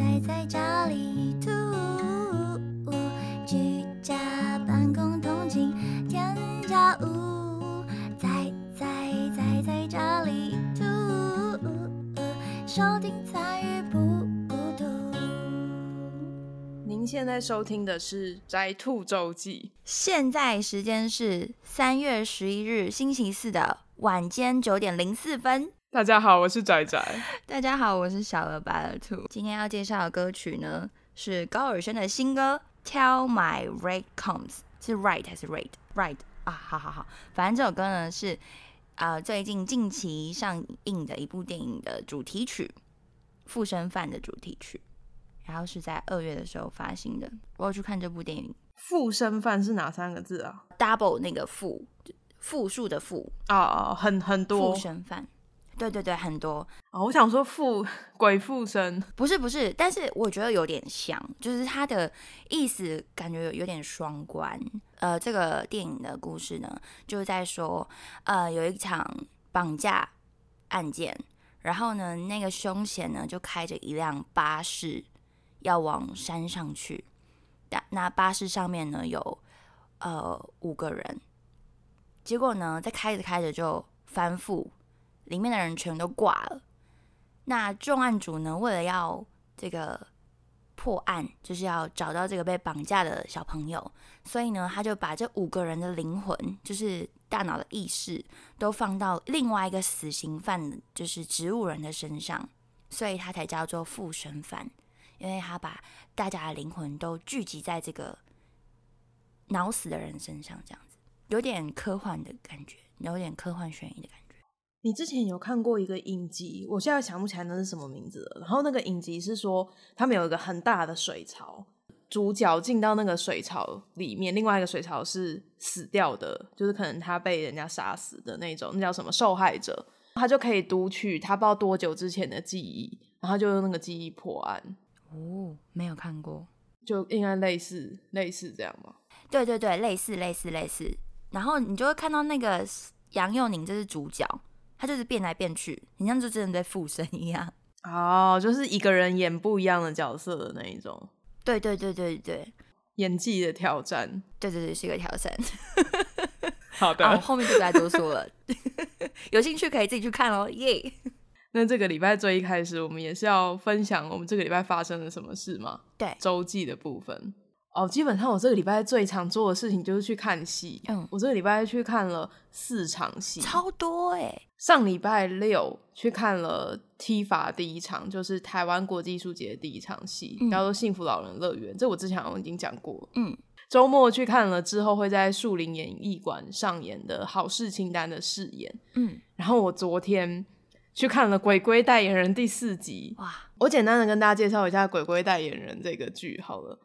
宅在家里吐，居家办公通勤添加物，宅在宅在家里吐，收听参与不孤独。您现在收听的是《宅兔周记现在时间是三月十一日星期四的晚间九点零四分。》。大家好，我是仔仔。大家好，我是小鹅白耳兔。今天要介绍的歌曲呢是高尔宣的新歌《Tell My Rate Comes》，是 right 还是 rate？right 啊，好好好，反正这首歌呢是呃最近近期上映的一部电影的主题曲《附身犯》的主题曲，然后是在二月的时候发行的。我要去看这部电影附身犯是哪三个字啊？，double 那个复复数的复，哦哦，很很多附身犯。对对对，很多，哦。我想说附鬼附身，不是不是，但是我觉得有点像，就是它的意思感觉有有点双关。呃，这个电影的故事呢，就是在说，呃，有一场绑架案件，然后呢，那个凶嫌呢就开着一辆巴士要往山上去，那那巴士上面呢有呃五个人，结果呢，在开着开着就翻覆，里面的人全都挂了。那重案组呢，为了要这个破案，就是要找到这个被绑架的小朋友，所以呢，他就把这五个人的灵魂，就是大脑的意识，都放到另外一个死刑犯，就是植物人的身上，所以他才叫做附身犯，因为他把大家的灵魂都聚集在这个脑死的人身上，这样子有点科幻的感觉，有点科幻悬疑的感觉。你之前有看过一个影集，我现在想不起来那是什么名字了。然后那个影集是说，他们有一个很大的水槽，主角进到那个水槽里面，另外一个水槽是死掉的，就是可能他被人家杀死的那种，那叫什么受害者，他就可以读取他不知道多久之前的记忆，然后就用那个记忆破案，哦，没有看过。就应该类似类似这样吧。对对对，类似类似类似。然后你就会看到那个杨佑宁，这是主角，他就是变来变去，你像就真的在附身一样。哦，就是一个人演不一样的角色的那一种对对对对对演技的挑战。对对对，是一个挑战。好的，啊，我后面就不再多说了，有兴趣可以自己去看哦，耶、那这个礼拜最一开始，我们也是要分享我们这个礼拜发生了什么事吗？对周记的部分。哦，基本上我这个礼拜最常做的事情就是去看戏。嗯我这个礼拜去看了四场戏。超多哎、上礼拜六去看了 T 法第一场，就是台湾国际艺术节的第一场戏，嗯叫做《幸福老人乐园》。这我之前好像已经讲过了。嗯，周末去看了之后，会在树林演艺馆上演的好事清单的试演。嗯，然后我昨天去看了《鬼鬼代言人》第四集。哇，我简单的跟大家介绍一下《鬼鬼代言人》这个剧好了。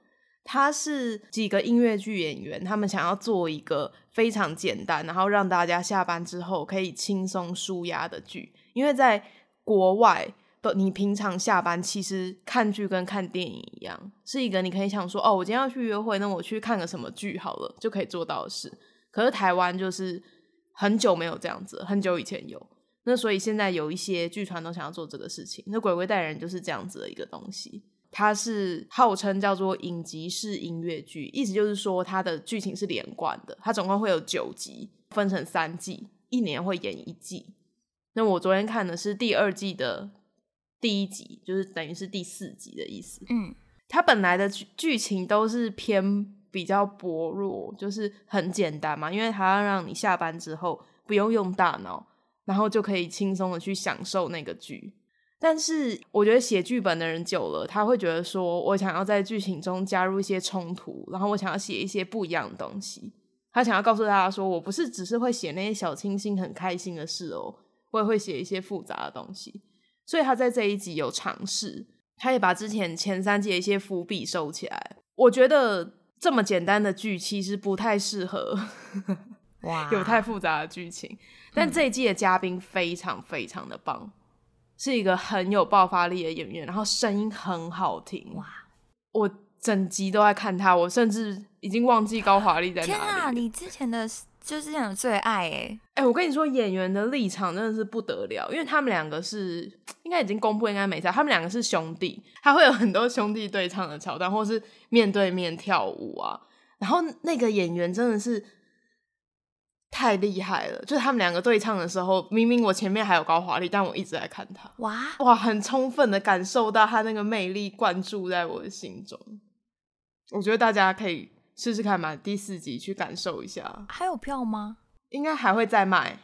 他是几个音乐剧演员，他们想要做一个非常简单，然后让大家下班之后可以轻松舒压的剧。因为在国外的，你平常下班其实看剧跟看电影一样，是一个你可以想说，哦，我今天要去约会，那我去看个什么剧好了，就可以做到的事。可是台湾就是很久没有这样子，很久以前有。那所以现在有一些剧团都想要做这个事情，那《鬼鬼代人》就是这样子的一个东西。它是号称叫做影集式音乐剧，意思就是说它的剧情是连贯的，它总共会有九集，分成三季，一年会演一季。那我昨天看的是第二季的第一集，就是等于是第四集的意思。嗯它本来的剧剧情都是偏比较薄弱，就是很简单嘛，因为它要让你下班之后不用用大脑，然后就可以轻松的去享受那个剧。但是我觉得写剧本的人久了，他会觉得说，我想要在剧情中加入一些冲突，然后我想要写一些不一样的东西。他想要告诉大家说，我不是只是会写那些小清新、很开心的事哦，我也会写一些复杂的东西。所以他在这一集有尝试，他也把之前前三季的一些伏笔收起来。我觉得这么简单的剧其实不太适合哇，有太复杂的剧情，但这一季的嘉宾非常非常的棒，是一个很有爆发力的演员，然后声音很好听。哇，我整集都在看他，我甚至已经忘记高华丽在！哪里天啊。你之前的就是这种最爱哎。哎，我跟你说，演员的立场真的是不得了，因为他们两个是应该已经公布，应该没差，他们两个是兄弟，他会有很多兄弟对唱的桥段，或是面对面跳舞啊。然后那个演员真的是太厉害了，就是他们两个对唱的时候，明明我前面还有高华丽，但我一直在看他，哇哇，很充分的感受到他那个魅力灌注在我的心中。我觉得大家可以试试看嘛，第四集去感受一下。还有票吗？应该还会再卖，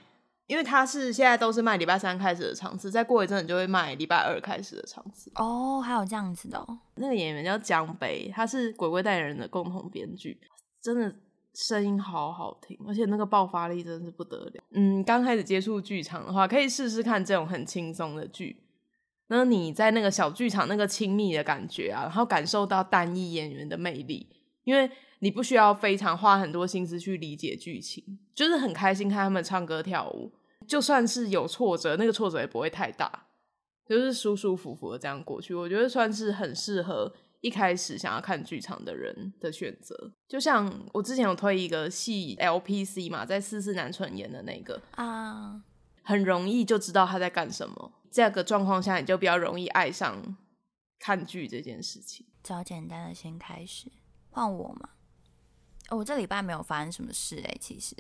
因为他是现在都是卖礼拜三开始的场次，再过一阵就会卖礼拜二开始的场次。哦，还有这样子的。那个演员叫江北，他是鬼鬼代言人的共同编剧，真的声音好好听，而且那个爆发力真的是不得了。嗯，刚开始接触剧场的话，可以试试看这种很轻松的剧。那你在那个小剧场那个亲密的感觉啊，然后感受到单一演员的魅力，因为你不需要非常花很多心思去理解剧情，就是很开心看他们唱歌跳舞，就算是有挫折，那个挫折也不会太大，就是舒舒服服的这样过去。我觉得算是很适合一开始想要看剧场的人的选择。就像我之前有推一个戏 LPC 嘛，在四四南村演的那个啊，很容易就知道他在干什么。这个状况下，你就比较容易爱上看剧这件事情。找简单的先开始，换我嘛。我这礼拜没有发生什么事哎，其实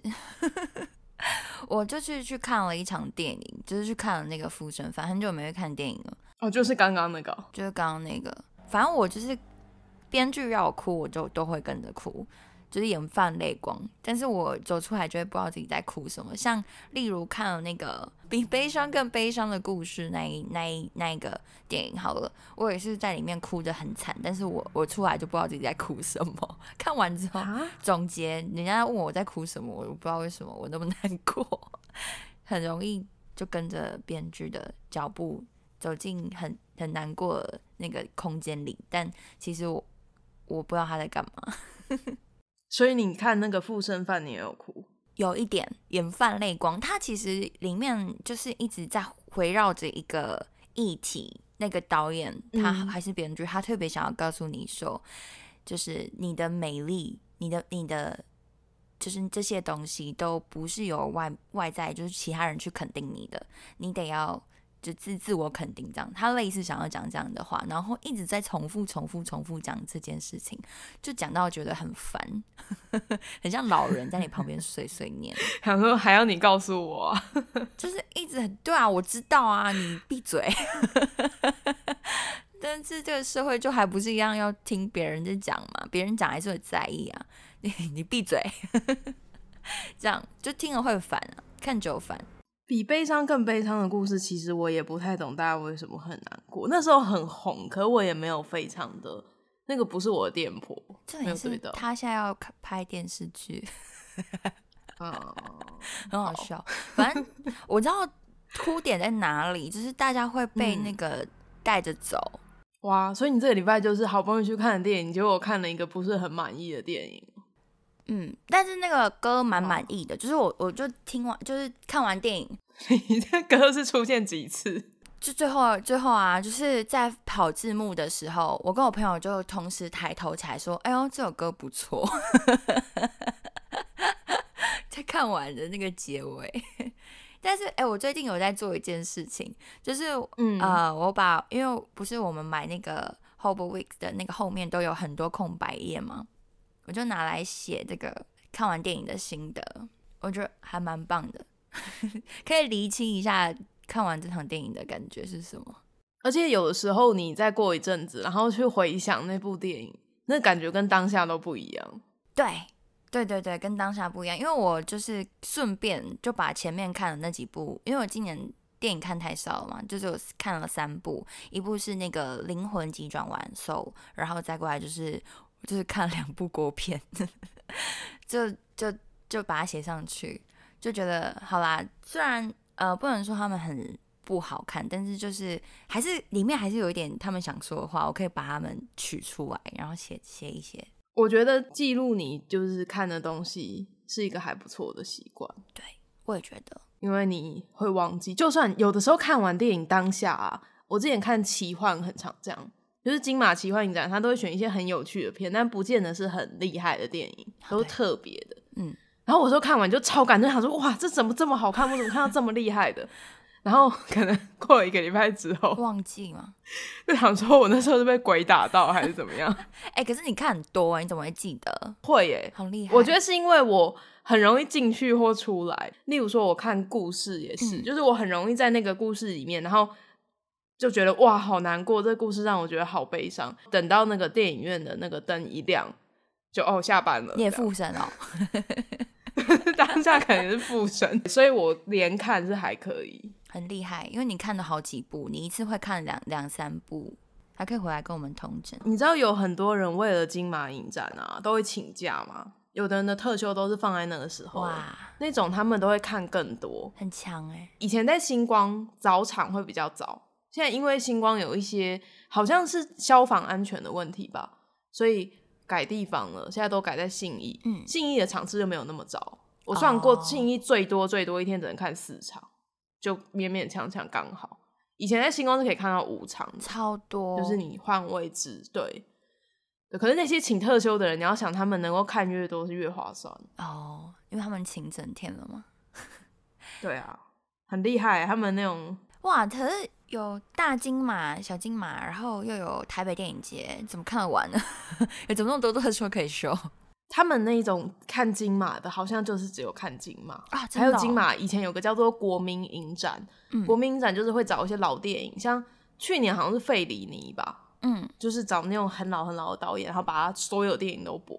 我就是去看了一场电影，就是去看了那个《附身犯》，很久没去看电影了。哦，就是刚刚那个，就是刚刚那个。反正我就是编剧要我哭，我就都会跟着哭。就是眼泛泪光，但是我走出来就会不知道自己在哭什么。像例如看了那个比悲伤更悲伤的故事那一那一那一个电影好了，我也是在里面哭的很惨，但是我我出来就不知道自己在哭什么。看完之后总结，人家问我在哭什么，我不知道为什么我那么难过，很容易就跟着编剧的脚步走进很很难过的那个空间里，但其实我我不知道他在干嘛。所以你看那个附身犯，你也有哭，有一点眼泛泪光。他其实里面就是一直在围绕着一个议题。那个导演他还是编剧，他特别想要告诉你说，就是你的美丽，你的你的，就是这些东西都不是由外外在，就是其他人去肯定你的，你得要。就自自我肯定这样，他类似想要讲这样的话，然后一直在重复、重复、重复讲这件事情，就讲到觉得很烦，很像老人在你旁边碎碎念，想说还要你告诉我，就是一直很对啊，我知道啊，你闭嘴。但是这个社会就还不是一样要听别人在讲嘛，别人讲还是会在意啊，你你闭嘴，这样就听了会烦啊，看久烦。比悲伤更悲伤的故事，其实我也不太懂大家为什么很难过。那时候很红，可我也没有非常的那个不是我的店铺，没有对的。他现在要拍电视剧，啊，很好笑。反正我知道哭点在哪里，就是大家会被那个带着走。哇，所以你这个礼拜就是好不容易去看的电影，结果看了一个不是很满意的电影。嗯，但是那个歌蛮满意的，就是我我就听完，就是看完电影，你这歌是出现几次？就最后最后啊，就是在跑字幕的时候，我跟我朋友就同时抬头起来说：“哎呦，这首歌不错。”在看完的那个结尾，但是哎，我最近有在做一件事情，就是嗯呃，我把因为不是我们买那个 Hobo Week 的那个后面都有很多空白页吗？我就拿来写这个看完电影的心得，我觉得还蛮棒的，可以厘清一下看完这场电影的感觉是什么。而且有的时候你再过一阵子，然后去回想那部电影，那感觉跟当下都不一样。对，对对对，跟当下不一样。因为我就是顺便就把前面看的那几部，因为我今年电影看太少了嘛，就是我看了三部，一部是那个《灵魂急转弯》，so，然后再过来就是。就是看两部国片，就就就把它写上去，就觉得好啦。虽然呃不能说他们很不好看，但是就是还是里面还是有一点他们想说的话，我可以把他们取出来，然后写写一写。我觉得记录你就是看的东西是一个还不错的习惯。对，我也觉得，因为你会忘记，就算有的时候看完电影当下啊，我之前看奇幻很常这样。就是金马奇幻影展，他都会选一些很有趣的片，但不见得是很厉害的电影，都特别的。嗯，然后我说看完就超感动，想说哇，这怎么这么好看？我怎么看到这么厉害的？然后可能过了一个礼拜之后，忘记吗？就想说我那时候是被鬼打到还是怎么样？哎、可是你看很多、你怎么会记得？会耶，好厉害！我觉得是因为我很容易进去或出来。例如说，我看故事也是，嗯就是我很容易在那个故事里面，然后就觉得哇，好难过，这故事让我觉得好悲伤。等到那个电影院的那个灯一亮，就哦下班了，你也附身哦。当下肯定是附身，所以我连看是还可以。很厉害，因为你看了好几部，你一次会看两两三部，还可以回来跟我们同诊。你知道有很多人为了金马影展啊，都会请假吗？有的人的特休都是放在那个时候，哇，那种他们都会看更多。很强哎、以前在星光早场会比较早，现在因为星光有一些好像是消防安全的问题吧，所以改地方了，现在都改在信义。嗯信义的场次就没有那么早。我算过，哦信义最多最多一天只能看四场，就勉勉强强刚好。以前在星光是可以看到五场的，超多，就是你换位置，对。对，可是那些请特休的人，你要想他们能够看越多是越划算。哦，因为他们请整天了嘛。对啊，很厉害，他们那种哇，可是有大金马、小金马，然后又有台北电影节，怎么看得完呢？有怎么那么多特殊可以修 他们那种看金马的，好像就是只有看金马。啊？哦还有金，马以前有个叫做国民影展，嗯国民影展就是会找一些老电影，像去年好像是费里尼吧，嗯，就是找那种很老很老的导演，然后把他所有电影都播。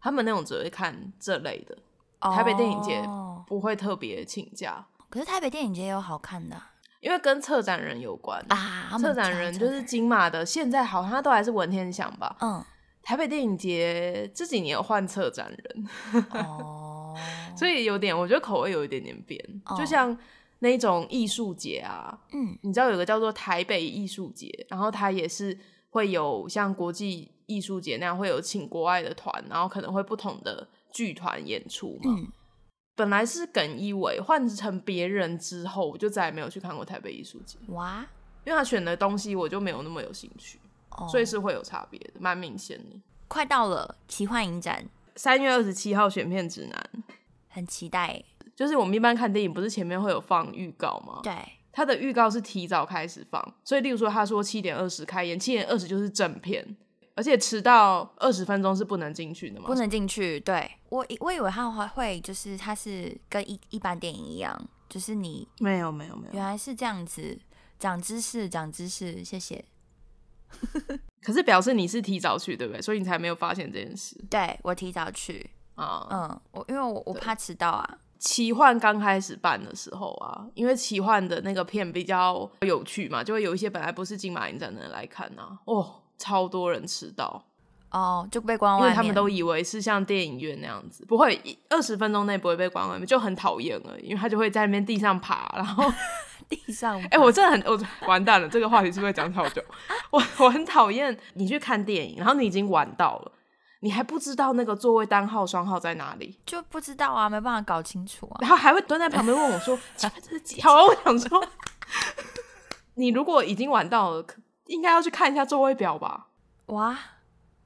他们那种只会看这类的，台北电影节哦不会特别请假，可是台北电影节也有好看的啊因为跟策展人有关。啊，策展人就是金马的，现在好像都还是文天祥吧。嗯台北电影节这几年有换策展人，哦，所以有点我觉得口味有一点点变，哦就像那种艺术节啊，嗯你知道有个叫做台北艺术节，然后它也是会有像国际艺术节那样会有请国外的团，然后可能会不同的剧团演出嘛。嗯，本来是耿一伟，换成别人之后，我就再也没有去看过台北艺术节，哇，因为他选的东西我就没有那么有兴趣，哦所以是会有差别的，蛮明显的。快到了奇幻影展，三月二十七号选片指南，很期待。就是我们一般看电影，不是前面会有放预告吗？对，它的预告是提早开始放，所以例如说他说七点二十开演，七点二十就是正片，而且迟到二十分钟是不能进去的吗。不能进去。对我以我以为他还会就是它是跟一一般电影一样，就是你没有没有没有，原来是这样子，长知识长知识，谢谢。可是表示你是提早去，对不对？所以你才没有发现这件事对我提早去，啊。嗯，我因为我我怕迟到啊。奇幻刚开始办的时候啊，因为奇幻的那个片比较有趣嘛，就会有一些本来不是金马影展的人来看啊，哦，超多人迟到，哦，就被关外面，因为他们都以为是像电影院那样子，不会二十分钟内不会被关外面，就很讨厌了，因为他就会在那边地上爬，然后 地上，哎、我真的很，我 完蛋了，这个话题是不是会讲超久？我我很讨厌你去看电影，然后你已经晚到了，你还不知道那个座位单号双号在哪里，就不知道啊，没办法搞清楚啊。然后还会蹲在旁边问我说：“请问这是几号？”我想说，你如果已经晚到了，可应该要去看一下座位表吧？哇，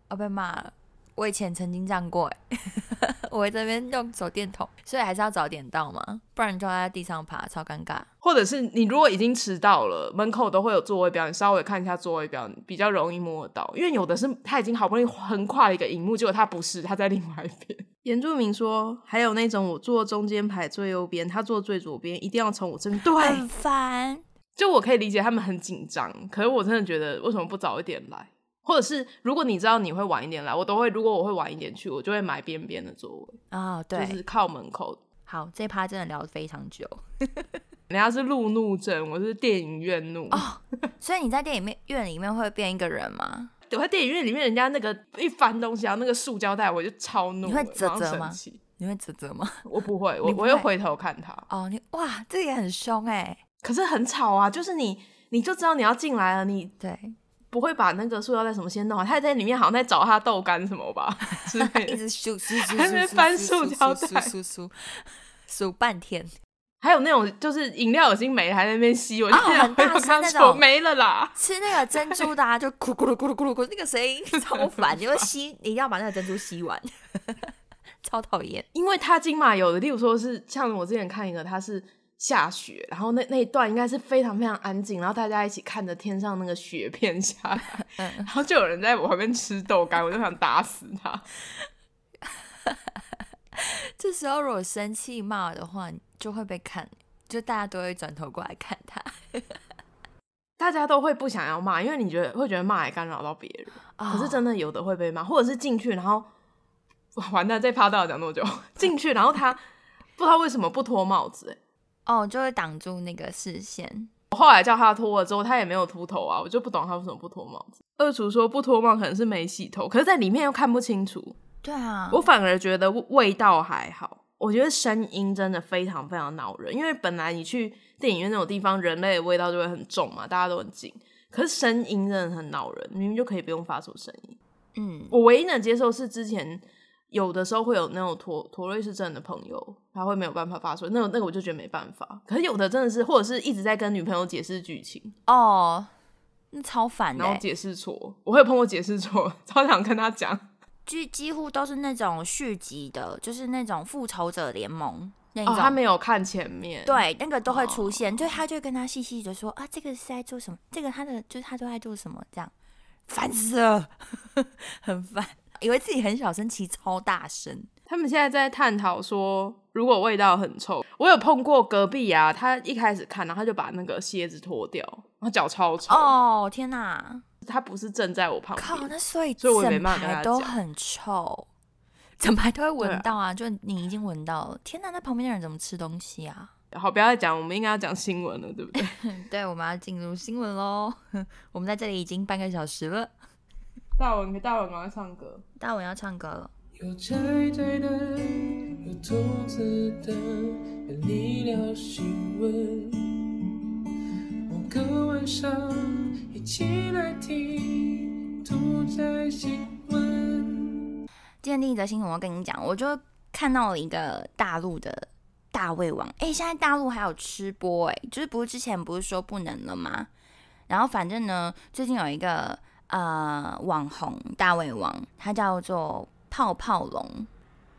我被骂了。我以前曾经这样过，哎，我会这边用手电筒，所以还是要早点到嘛，不然就要在地上爬，超尴尬。或者是你如果已经迟到了，门口都会有座位表，你稍微看一下座位表，比较容易摸得到。因为有的是他已经好不容易横跨了一个荧幕，结果他不是，他在另外一边。原住民说，还有那种我坐中间排最右边，他坐最左边，一定要从我这边。对，很烦。就我可以理解他们很紧张，可是我真的觉得为什么不早一点来？或者是如果你知道你会晚一点来，我都会。如果我会晚一点去，我就会买边边的座位，哦，对，就是靠门口。好，这一趴真的聊得非常久 人家是路怒症，我是电影院怒。哦。所以你在电影院院里面会变一个人吗？我在电影院里面，人家那个一翻东西，然后那个塑胶袋，我就超怒。你会啧啧吗你会啧啧吗？我不会，我不会我会回头看他。哦，你哇，这也很凶哎。可是很吵啊，就是你你就知道你要进来了，你对，不会把那个塑料袋什么先弄好。他在里面好像在找他豆干什么吧 一的。直数数数还在翻塑胶袋数数数半天。还有那种就是饮料已经没了，还在那边吸，我就很大 声那种没了啦。吃那个珍珠的、啊，就咕噜咕噜咕噜咕噜咕噜，那个声音超烦，你会吸，你一定要把那个珍珠吸完，超讨厌。因为它金马有的，例如说是像我之前看一个，它是下雪，然后那那一段应该是非常非常安静，然后大家一起看着天上那个雪片下来，然后就有人在我旁边吃豆干，我就想打死他。这时候如果生气骂的话，就会被看，就大家都会转头过来看他。大家都会不想要骂，因为你觉得会觉得骂也干扰到别人。可是真的有的会被骂，或者是进去然后完蛋，这趴到底讲多久？进去然后他不知道为什么不脱帽子，哎，哦，就会挡住那个视线。我后来叫他脱了之后，他也没有秃头啊，我就不懂他为什么不脱帽子。二厨说不脱帽可能是没洗头，可是在里面又看不清楚。对啊，我反而觉得味道还好。我觉得声音真的非常非常恼人，因为本来你去电影院那种地方，人类的味道就会很重嘛，大家都很近。可是声音真的很恼人，明明就可以不用发出声音。嗯，我唯一能接受是之前有的时候会有那种驼驼瑞氏症的朋友，他会没有办法发出，那那个我就觉得没办法。可是有的真的是，或者是一直在跟女朋友解释剧情哦，那超烦的，然后解释错，我会碰过解释错，超想跟他讲。剧几乎都是那种续集的，就是那种复仇者联盟那种。他没有看前面，对，那个都会出现，就他就跟他细细的说啊，这个是在做什么？这个他的就是他都在做什么？这样烦死了，很烦，以为自己很小声，其实超大声。他们现在在探讨说，如果味道很臭，我有碰过隔壁啊，他一开始看，然后他就把那个鞋子脱掉，然后脚超臭。哦天哪！他不是正在我旁边，靠，那所以所以我整排都很臭，整排都会闻到啊！就你已经闻到了，天哪，那旁边的人怎么吃东西啊？好，不要再讲，我们应该要讲新闻了，对不对？对，我们要进入新闻喽。我们在这里已经半个小时了。大文，大文，赶快唱歌。大文要唱歌了。有的，有兔子的，有你聊新闻。个晚上。一起来听兔仔新闻。今天第一则新闻，我跟你讲，我就看到了一个大陆的大胃王。哎，现在大陆还有吃播，哎，就是不是之前不是说不能了吗？然后反正呢，最近有一个呃网红大胃王，他叫做泡泡龙，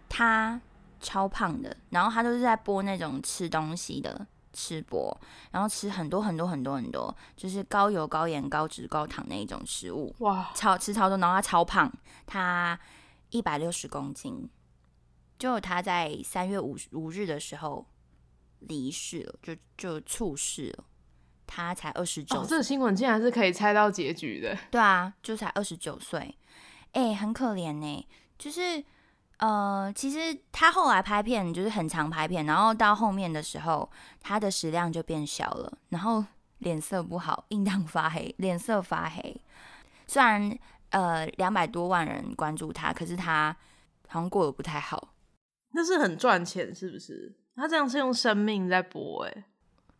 他超胖的，然后他就是在播那种吃东西的。吃播，然后吃很多很多很多很多，就是高油、高盐、高脂、高糖那一种食物。哇，超吃超多，然后他超胖，他一百六十公斤。就他在三月五五日的时候离世了，就就猝逝了。他才二十九，这个新闻竟然是可以猜到结局的。对啊，就才二十九岁，哎，很可怜呢，就是。呃，其实他后来拍片就是很长拍片，然后到后面的时候，他的食量就变小了，然后脸色不好，印堂发黑，脸色发黑。虽然呃两百多万人关注他，可是他好像过得不太好。那是很赚钱是不是？他这样是用生命在播哎。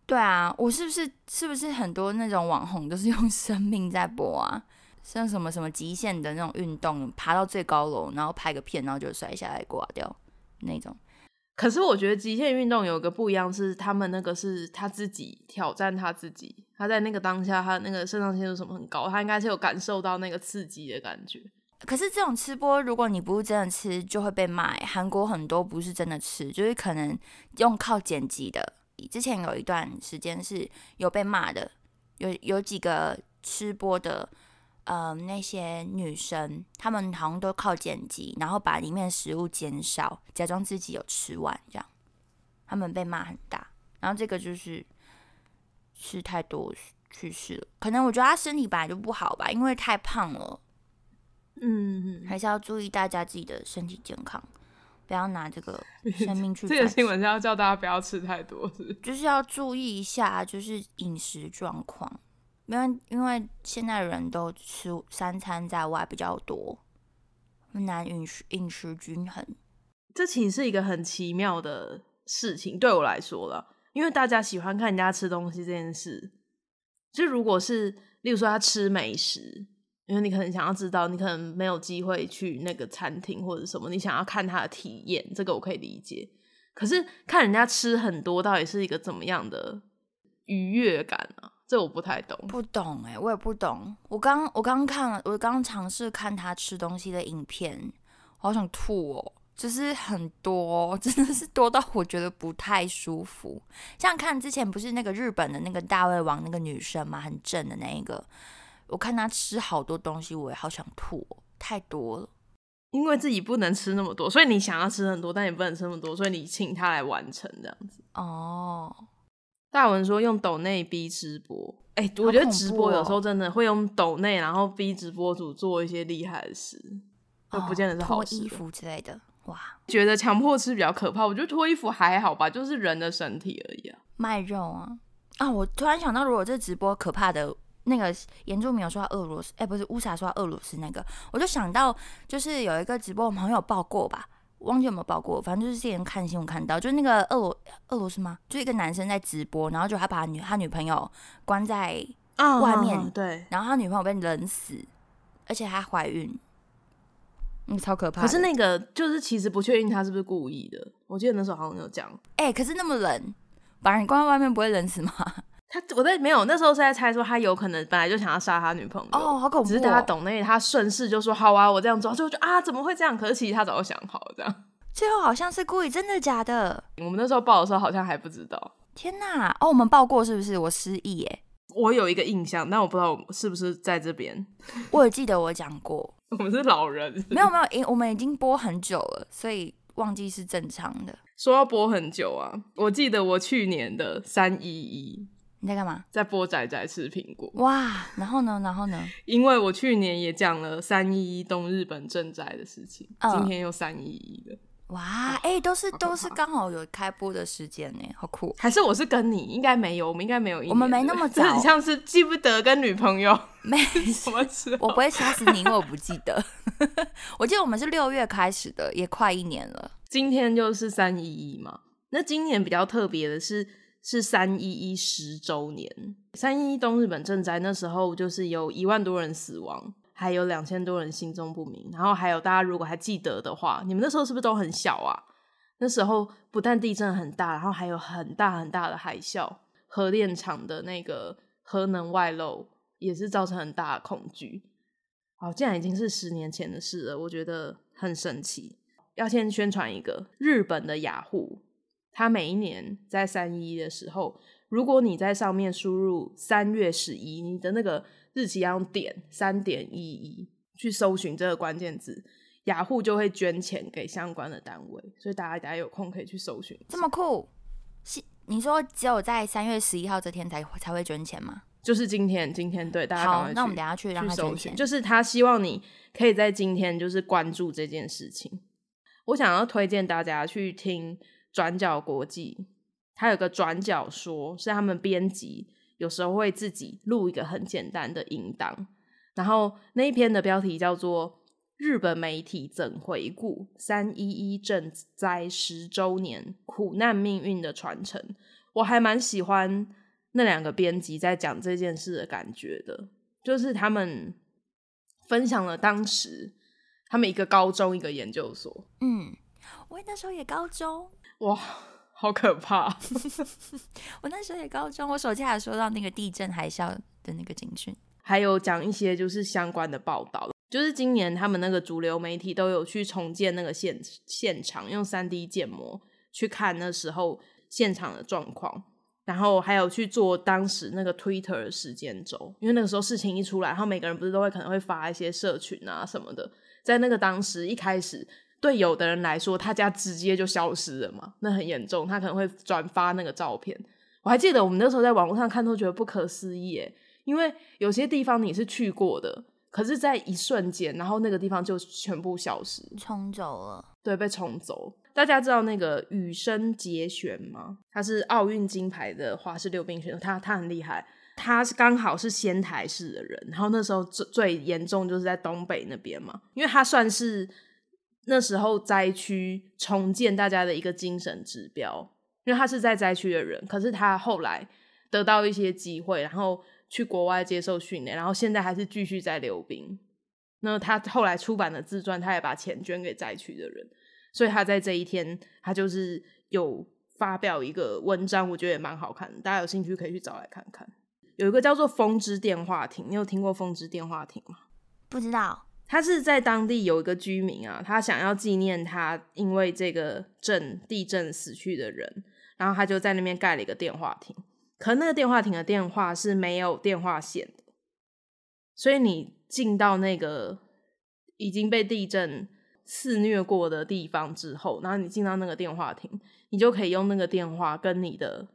对啊，我是不是是不是很多那种网红都是用 生命在播啊？像什么什么极限的那种运动，爬到最高楼，然后拍个片，然后就摔下来挂掉那种。可是我觉得极限运动有个不一样，是他们那个是他自己挑战他自己，他在那个当下，他那个肾上腺素什么很高，他应该是有感受到那个刺激的感觉。可是这种吃播，如果你不是真的吃，就会被骂。韩国很多不是真的吃，就是可能用靠剪辑的。之前有一段时间是有被骂的，有有几个吃播的。呃，那些女生，她们好像都靠剪辑，然后把里面的食物减少，假装自己有吃完，这样，他们被骂很大。然后这个就是吃太多去世了，可能我觉得他身体本来就不好吧，因为太胖了。嗯，还是要注意大家自己的身体健康，不要拿这个 生命去。这个新闻是要叫大家不要吃太多，是就是要注意一下，就是饮食状况。因为因为现在人都吃三餐在外比较多，很难饮食饮食均衡。这其实是一个很奇妙的事情，对我来说了。因为大家喜欢看人家吃东西这件事，就如果是例如说他吃美食，因为你可能想要知道，你可能没有机会去那个餐厅或者什么，你想要看他的体验，这个我可以理解。可是看人家吃很多，到底是一个怎么样的愉悦感啊？这我不太懂，不懂哎，我也不懂。我刚我刚看了，我刚尝试看他吃东西的影片，好想吐哦，就是很多，真的是多到我觉得不太舒服。像看之前不是那个日本的那个大胃王那个女生嘛，很正的那一个，我看他吃好多东西，我也好想吐、哦，太多了。因为自己不能吃那么多，所以你想要吃很多，但你不能吃那么多，所以你请他来完成这样子。哦，大文说用抖内逼直播，哎、我觉得直播有时候哦真的会用抖内，然后逼直播主做一些厉害的事，就不见得是好脱事。衣服之类的，哇，觉得强迫吃比较可怕，我觉得脱衣服还好吧，就是人的身体而已啊。卖肉啊啊！我突然想到，如果这直播可怕的那个原住民有说到俄罗斯，哎、不是乌萨说到俄罗斯那个，我就想到就是有一个直播，我们好像有报过吧。忘记有没有报过，反正就是之前看新闻看到，就是那个俄罗俄罗斯吗？就一个男生在直播，然后就他把女他女朋友关在，啊外面对，然后他女朋友被冷死，而且还怀孕，嗯，超可怕。可是那个就是其实不确定他是不是故意的，我记得那时候好像有讲。哎、可是那么冷，把人关在外面不会冷死吗？他我在没有那时候是在猜说他有可能本来就想要杀他女朋友，哦，好恐怖、哦！只是大家懂那他顺势就说好啊，我这样做，就就啊怎么会这样？可是其实他早就想好了这样。最后好像是故意，真的假的？我们那时候报的时候好像还不知道，天哪！哦，我们报过是不是？我失忆耶，我有一个印象，但我不知道是不是在这边。我也记得我讲过，我们是老人，没有没有，因我们已经播很久了，所以忘记是正常的。说要播很久啊。我记得我去年的三一一你在干嘛？在播仔仔吃苹果，哇！然后呢？然后呢？因为我去年也讲了三一一东日本赈灾的事情，嗯今天又三一一的，哇！哎、都是都是怕刚好有开播的时间呢，好酷。还是我是跟你？应该没有，我们应该没有一，我们没那么 早这很像是记不得跟女朋友 没什么时候。我不会杀死你，因为我不记得。我记得我们是六月开始的，也快一年了。今天就是三一一嘛，那今年比较特别的是是三一一十周年。三一一东日本震灾那时候就是有一万多人死亡，还有两千多人心中不明，然后还有大家如果还记得的话，你们那时候是不是都很小啊？那时候不但地震很大，然后还有很大很大的海啸，核电厂的那个核能外漏也是造成很大的恐惧。好，竟然已经是十年前的事了，我觉得很神奇。要先宣传一个日本的雅虎，它每一年在三一的时候，如果你在上面输入三月十一，你的那个日期要用点三点一一去搜寻这个关键字，雅虎就会捐钱给相关的单位，所以大家大家有空可以去搜寻。这么酷？是你说只有在三月十一号这天才才会捐钱吗？就是今天，今天对大家好那我们等下去让他搜他捐钱。寻就是他希望你可以在今天就是关注这件事情。我想要推荐大家去听转角国际，它有个转角说，是他们编辑有时候会自己录一个很简单的音档，然后那一篇的标题叫做《日本媒体怎回顾？三一一震灾十周年苦难命运的传承》，我还蛮喜欢那两个编辑在讲这件事的感觉的，就是他们分享了当时他们一个高中一个研究所，嗯，我那时候也高中，哇，好可怕！我那时候也高中，我手机还收到那个地震海啸的那个警讯。还有讲一些就是相关的报道，就是今年他们那个主流媒体都有去重建那个现现场，用三 D 建模去看那时候现场的状况，然后还有去做当时那个 Twitter 的时间轴，因为那个时候事情一出来，然后每个人不是都会可能会发一些社群啊什么的，在那个当时一开始。对有的人来说，他家直接就消失了嘛，那很严重，他可能会转发那个照片。我还记得我们那时候在网络上看，都觉得不可思议耶，因为有些地方你是去过的，可是，在一瞬间，然后那个地方就全部消失，冲走了，对，被冲走。大家知道那个羽生结弦吗？他是奥运金牌的花式溜冰选手，他他很厉害。他是刚好是仙台市的人，然后那时候最最严重就是在东北那边嘛，因为他算是那时候灾区重建大家的一个精神指标，因为他是在灾区的人，可是他后来得到一些机会，然后去国外接受训练，然后现在还是继续在溜冰。那他后来出版的自传，他也把钱捐给灾区的人，所以他在这一天，他就是有发表一个文章，我觉得也蛮好看的，大家有兴趣可以去找来看看。有一个叫做“风之电话亭”，你有听过“风之电话亭”吗？不知道他是在当地有一个居民啊，他想要纪念他因为这个震地震死去的人，然后他就在那边盖了一个电话亭。可那个电话亭的电话是没有电话线的，所以你进到那个已经被地震肆虐过的地方之后，然后你进到那个电话亭，你就可以用那个电话跟你的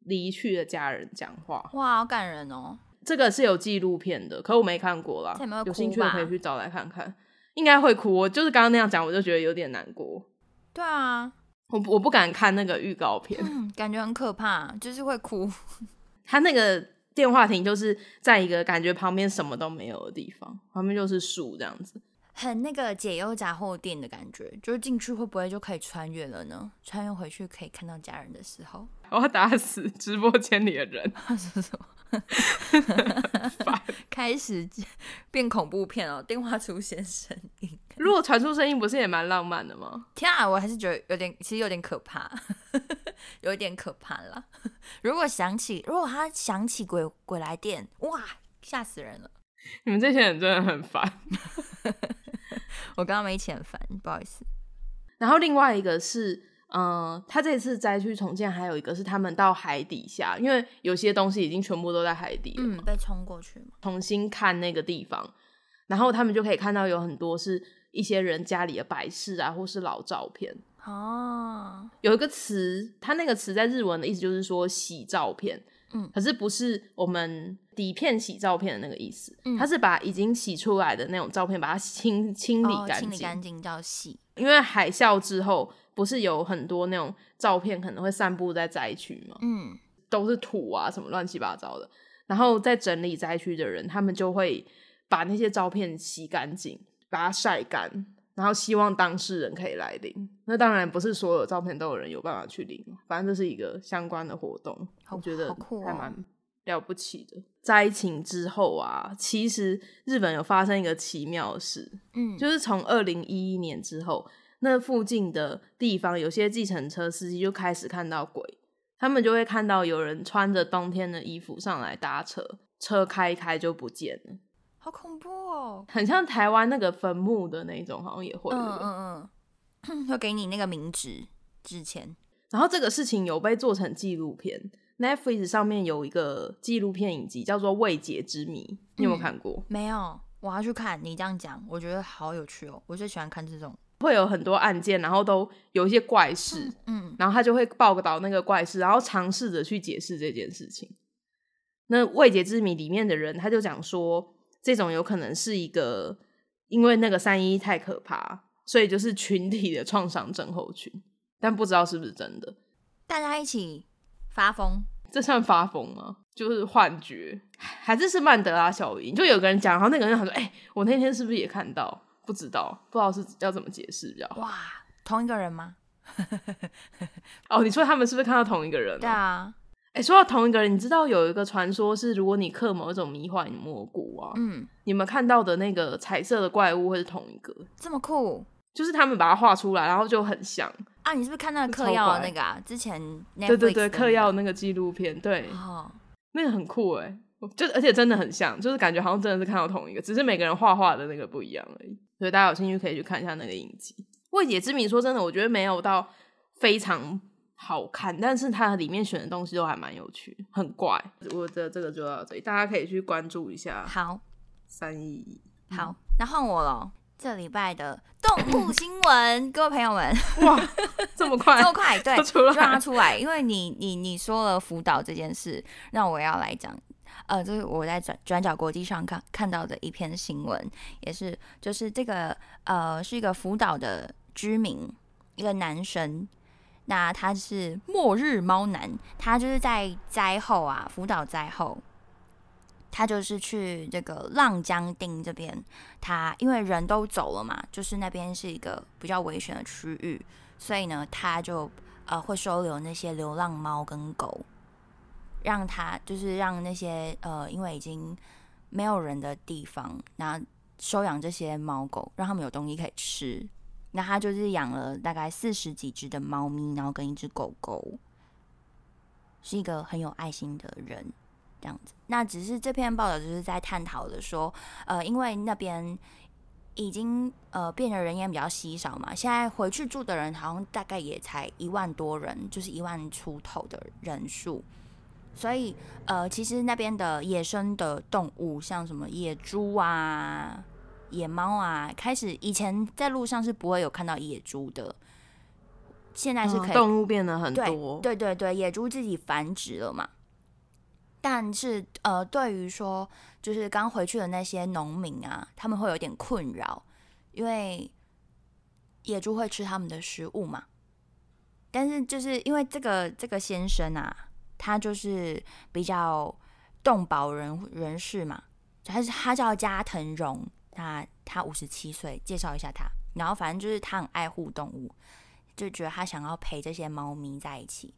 离去的家人讲话。哇，好感人哦！这个是有纪录片的，可我没看过啦这有没有。有兴趣的可以去找来看看，应该会哭。我就是刚刚那样讲，我就觉得有点难过。对啊，我不我不敢看那个预告片，嗯，感觉很可怕，就是会哭。他那个电话亭就是在一个感觉旁边什么都没有的地方，旁边就是树这样子。很那个解忧杂货店的感觉，就是进去会不会就可以穿越了呢？穿越回去可以看到家人的时候，我要打死直播间里的人，是什么？开始变恐怖片哦，电话出现声音。如果传出声音，不是也蛮浪漫的吗？天啊，我还是觉得有点，其实有点可怕，有一点可怕啦。如果想起，如果他想起鬼鬼来电，哇，吓死人了！你们这些人真的很烦。我跟他们一起很烦，不好意思。然后另外一个是，嗯、他这次灾区重建还有一个是他们到海底下，因为有些东西已经全部都在海底了嗯，，被冲过去嘛。重新看那个地方，然后他们就可以看到有很多是一些人家里的摆饰啊，或是老照片。哦，有一个词，它那个词在日文的意思就是说洗照片，嗯可是不是我们底片洗照片的那个意思，嗯它是把已经洗出来的那种照片把它清清理哦干净。清理干净叫洗。因为海啸之后，不是有很多那种照片可能会散布在灾区嘛，嗯，都是土啊什么乱七八糟的。然后在整理灾区的人，他们就会把那些照片洗干净，把它晒干，然后希望当事人可以来领。那当然不是所有照片都有人有办法去领，反正这是一个相关的活动，我觉得还蛮了不起的。灾情之后啊，其实日本有发生一个奇妙的事，嗯，就是从二零一一年之后，那附近的地方有些计程车司机就开始看到鬼，他们就会看到有人穿着冬天的衣服上来搭车，车开一开就不见了，好恐怖哦。很像台湾那个坟墓的那种，好像也会。嗯嗯嗯，会给你那个名纸之前。然后这个事情有被做成纪录片，Netflix 上面有一个纪录片影集叫做《未解之谜》，你有没有嗯看过？没有，我要去看。你这样讲，我觉得好有趣哦。我最喜欢看这种。会有很多案件，然后都有一些怪事，嗯然后他就会报道那个怪事，然后尝试着去解释这件事情。那未解之谜里面的人，他就讲说，这种有可能是一个因为那个三一太可怕，所以就是群体的创伤症候群，但不知道是不是真的。大家一起发疯。这算发疯吗？就是幻觉，还是是曼德拉效应？就有个人讲，然后那个人想说：“哎、我那天是不是也看到？不知道，不知道是要怎么解释比较好。哇，同一个人吗？哦，你说他们是不是看到同一个人、对啊，哎、说到同一个人，你知道有一个传说是，如果你嗑某一种迷幻蘑菇啊，嗯，你们看到的那个彩色的怪物会是同一个，这么酷就是他们把它画出来，然后就很像。啊！你是不是看那个超嗑药的那个啊？之前对对对，的那个嗑药那个纪录片，对，哦，那个很酷哎，就而且真的很像，就是感觉好像真的是看到同一个，只是每个人画画的那个不一样而已。所以大家有兴趣可以去看一下那个影集。未解之谜，说真的，我觉得没有到非常好看，但是它里面选的东西都还蛮有趣，很怪。我的这个就到这里，大家可以去关注一下好三一。好，那换我了。这礼拜的动物新闻，各位朋友们，哇，这么快这，么快，对，就出来让它出来，因为你你你说了辅导这件事，让我要来讲。呃，这是我在转转角国际上看看到的一篇新闻，也是就是这个呃是一个福岛的居民，一个男生，那他是末日猫男，他就是在灾后啊，福岛灾后，他就是去这个浪江町这边，他因为人都走了嘛，就是那边是一个比较危险的区域，所以呢，他就呃会收留那些流浪猫跟狗，让他就是让那些呃因为已经没有人的地方，那收养这些猫狗，让他们有东西可以吃。那他就是养了大概四十几只的猫咪，然后跟一只狗狗，是一个很有爱心的人。这样子，那只是这篇报道就是在探讨的说，呃，因为那边已经呃变得人烟比较稀少嘛，现在回去住的人好像大概也才一万多人，就是一万出头的人数。所以呃，其实那边的野生的动物，像什么野猪啊、野猫啊，开始以前在路上是不会有看到野猪的，现在是可以、动物变得很对多，对对对，野猪自己繁殖了嘛。但是呃，对于说就是刚回去的那些农民啊，他们会有点困扰，因为野猪会吃他们的食物嘛。但是就是因为这个这个先生啊，他就是比较动保人人士嘛，他是他叫加藤荣，他他五十七岁，介绍一下他。然后反正就是他很爱护动物，就觉得他想要陪这些猫咪在一起，